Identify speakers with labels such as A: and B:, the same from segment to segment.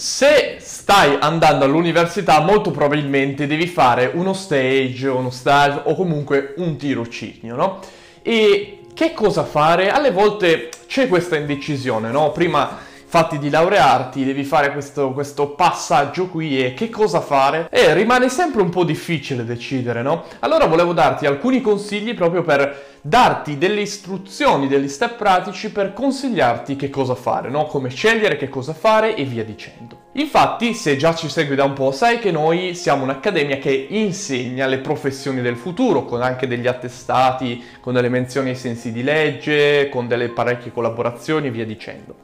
A: Se stai andando all'università, molto probabilmente devi fare uno stage, uno stage o comunque un tirocinio, no? E che cosa fare? Alle volte c'è questa indecisione, no? Prima fatti di laurearti, devi fare questo, questo, passaggio qui e che cosa fare? E rimane sempre un po' difficile decidere, no? Allora volevo darti alcuni consigli proprio per darti delle istruzioni, degli step pratici per consigliarti che cosa fare, no? Come scegliere, che cosa fare e via dicendo. Infatti, se già ci segui da un po', sai che noi siamo un'accademia che insegna le professioni del futuro, con anche degli attestati, con delle menzioni ai sensi di legge, con delle parecchie collaborazioni e via dicendo.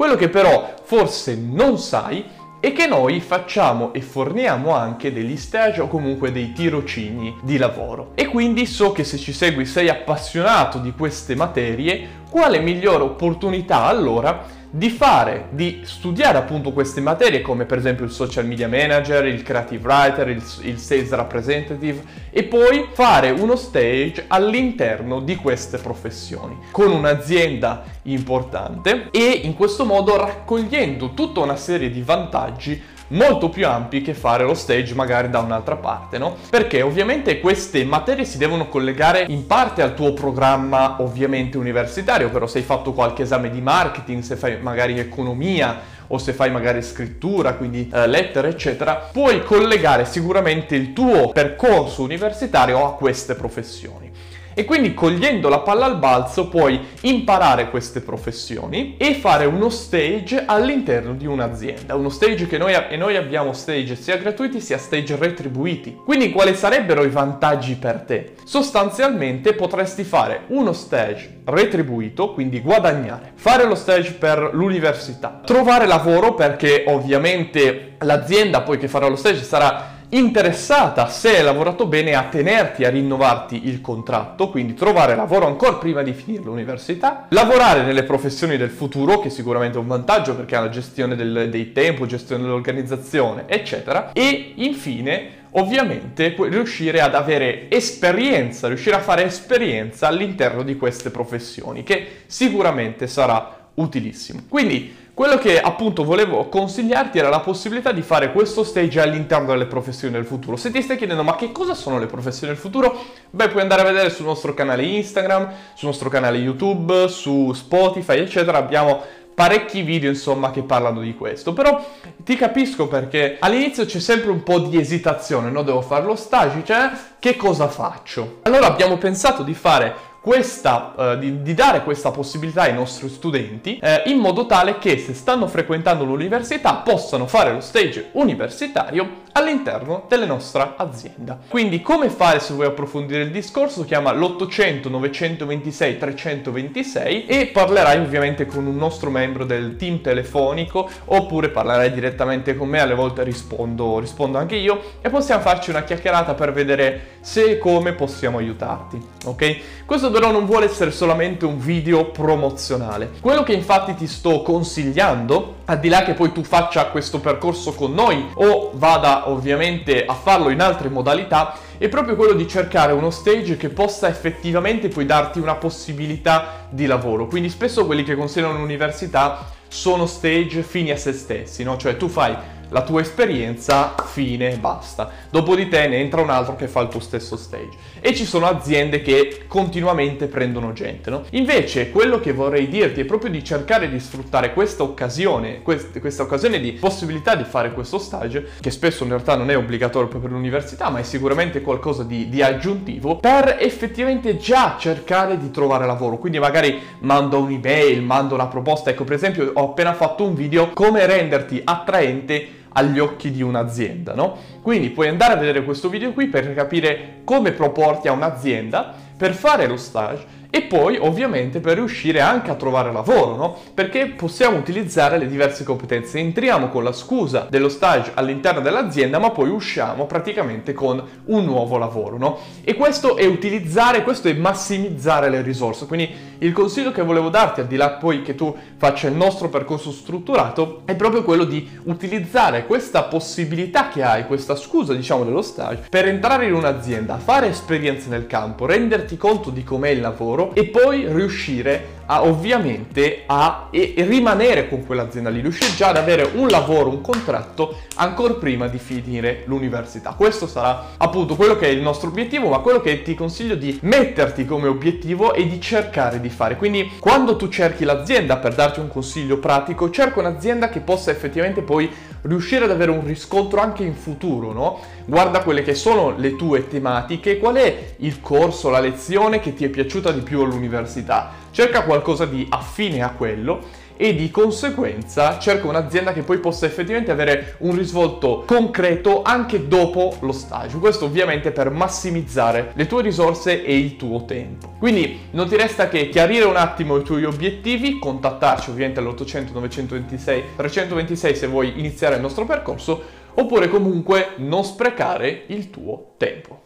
A: Quello che però forse non sai è che noi facciamo e forniamo anche degli stage o comunque dei tirocini di lavoro. E quindi so che se ci segui sei appassionato di queste materie, quale migliore opportunità allora di fare, di studiare appunto queste materie come per esempio il social media manager, il creative writer, il, il sales representative e poi fare uno stage all'interno di queste professioni con un'azienda importante e in questo modo raccogliendo tutta una serie di vantaggi molto più ampi che fare lo stage magari da un'altra parte, no? Perché ovviamente queste materie si devono collegare in parte al tuo programma ovviamente universitario, però se hai fatto qualche esame di marketing, se fai magari economia o se fai magari scrittura, quindi eh, lettere, eccetera, puoi collegare sicuramente il tuo percorso universitario a queste professioni. E quindi cogliendo la palla al balzo puoi imparare queste professioni e fare uno stage all'interno di un'azienda. Uno stage che noi, e noi abbiamo stage sia gratuiti sia stage retribuiti. Quindi quali sarebbero i vantaggi per te? Sostanzialmente potresti fare uno stage retribuito, quindi guadagnare, fare lo stage per l'università, trovare lavoro perché ovviamente l'azienda poi che farà lo stage sarà interessata, se hai lavorato bene, a tenerti, a rinnovarti il contratto, quindi trovare lavoro ancora prima di finire l'università, lavorare nelle professioni del futuro, che sicuramente è un vantaggio perché ha la gestione del, dei tempi, gestione dell'organizzazione, eccetera, e infine ovviamente riuscire ad avere esperienza, riuscire a fare esperienza all'interno di queste professioni, che sicuramente sarà utilissimo. Quindi quello che appunto volevo consigliarti era la possibilità di fare questo stage all'interno delle professioni del futuro. Se ti stai chiedendo ma che cosa sono le professioni del futuro, beh puoi andare a vedere sul nostro canale Instagram, sul nostro canale YouTube, su Spotify eccetera, abbiamo parecchi video insomma che parlano di questo. Però ti capisco perché all'inizio c'è sempre un po' di esitazione no? Devo fare lo stage cioè che cosa faccio? Allora abbiamo pensato di fare questa, uh, di, di, dare questa possibilità ai nostri studenti eh, in modo tale che se stanno frequentando l'università possano fare lo stage universitario all'interno della nostra azienda. Quindi come fare se vuoi approfondire il discorso? Chiama l'800 926 326 e parlerai ovviamente con un nostro membro del team telefonico oppure parlerai direttamente con me, alle volte rispondo, rispondo anche io e possiamo farci una chiacchierata per vedere se e come possiamo aiutarti, ok? Questo però non vuole essere solamente un video promozionale. Quello che infatti ti sto consigliando, al di là che poi tu faccia questo percorso con noi o vada ovviamente a farlo in altre modalità, è proprio quello di cercare uno stage che possa effettivamente poi darti una possibilità di lavoro. Quindi spesso quelli che consigliano l'università sono stage fini a se stessi, no? Cioè tu fai la tua esperienza, fine, basta. Dopo di te ne entra un altro che fa il tuo stesso stage. E ci sono aziende che continuamente prendono gente, no? Invece quello che vorrei dirti è proprio di cercare di sfruttare questa occasione, quest- questa occasione di possibilità di fare questo stage, che spesso in realtà non è obbligatorio per l'università, ma è sicuramente qualcosa di, di aggiuntivo, per effettivamente già cercare di trovare lavoro. Quindi magari mando un'email, mando una proposta. Ecco, per esempio, ho appena fatto un video come renderti attraente agli occhi di un'azienda, no? Quindi puoi andare a vedere questo video qui per capire come proporti a un'azienda per fare lo stage e poi ovviamente per riuscire anche a trovare lavoro, no? Perché possiamo utilizzare le diverse competenze. Entriamo con la scusa dello stage all'interno dell'azienda, ma poi usciamo praticamente con un nuovo lavoro, no? E questo è utilizzare, questo è massimizzare le risorse. Quindi il consiglio che volevo darti, al di là poi che tu faccia il nostro percorso strutturato, è proprio quello di utilizzare questa possibilità che hai, questa scusa, diciamo, dello stage, per entrare in un'azienda, fare esperienze nel campo, renderti conto di com'è il lavoro e poi riuscire a, ovviamente a e, e rimanere con quell'azienda lì, riuscire già ad avere un lavoro, un contratto ancora prima di finire l'università. Questo sarà appunto quello che è il nostro obiettivo, ma quello che ti consiglio di metterti come obiettivo e di cercare di fare. Quindi quando tu cerchi l'azienda, per darti un consiglio pratico, cerca un'azienda che possa effettivamente poi riuscire ad avere un riscontro anche in futuro, no? Guarda quelle che sono le tue tematiche, qual è il corso, la lezione che ti è piaciuta di più all'università. Cerca qualcosa di affine a quello e di conseguenza cerca un'azienda che poi possa effettivamente avere un risvolto concreto anche dopo lo stage. Questo ovviamente per massimizzare le tue risorse e il tuo tempo. Quindi non ti resta che chiarire un attimo i tuoi obiettivi, contattarci ovviamente all'800 926 326 se vuoi iniziare il nostro percorso oppure comunque non sprecare il tuo tempo.